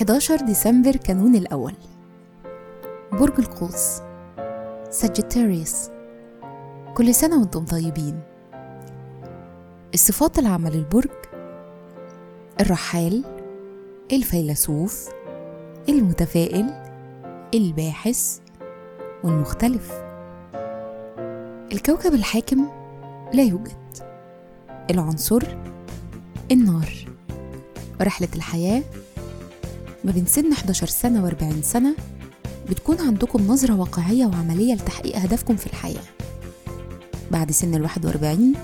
حداشر ديسمبر كانون الأول. برج القوس. ساجيتاريوس كل سنة وأنتم طيبين. الصفات العامة للبرج الرحال. الفيلسوف. المتفائل. الباحث. والمختلف. الكوكب الحاكم لا يوجد. العنصر النار. رحلة الحياة ما بين سن 11 سنة و40 سنة بتكون عندكم نظرة واقعية وعملية لتحقيق هدفكم في الحياة. بعد سن ال 41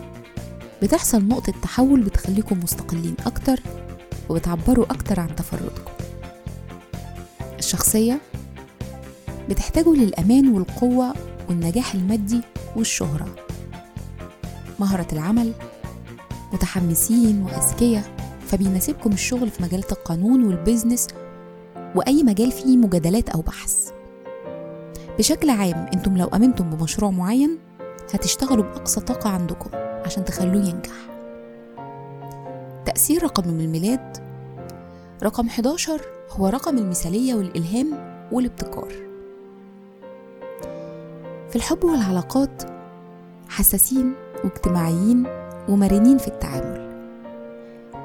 بتحصل نقطة تحول بتخليكم مستقلين أكتر وبتعبروا أكتر عن تفردكم. الشخصية بتحتاجوا للأمان والقوة والنجاح المادي والشهرة. مهرة العمل متحمسين وأذكياء فبيناسبكم الشغل في مجالات القانون والبيزنس وأي مجال فيه مجادلات أو بحث. بشكل عام أنتم لو أمنتم بمشروع معين هتشتغلوا بأقصى طاقة عندكم عشان تخلوه ينجح. تأثير رقم الميلاد رقم 11 هو رقم المثالية والإلهام والابتكار. في الحب والعلاقات حساسين واجتماعيين ومرنين في التعامل.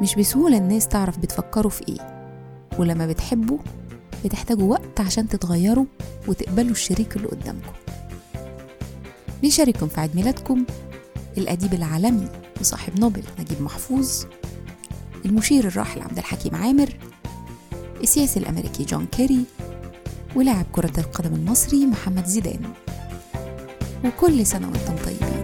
مش بسهولة الناس تعرف بتفكروا في إيه ولما بتحبوا بتحتاجوا وقت عشان تتغيروا وتقبلوا الشريك اللي قدامكم. بيشارككم في عيد ميلادكم الأديب العالمي وصاحب نوبل نجيب محفوظ المشير الراحل عبد الحكيم عامر السياسي الأمريكي جون كيري ولاعب كرة القدم المصري محمد زيدان. وكل سنة وأنتم طيبين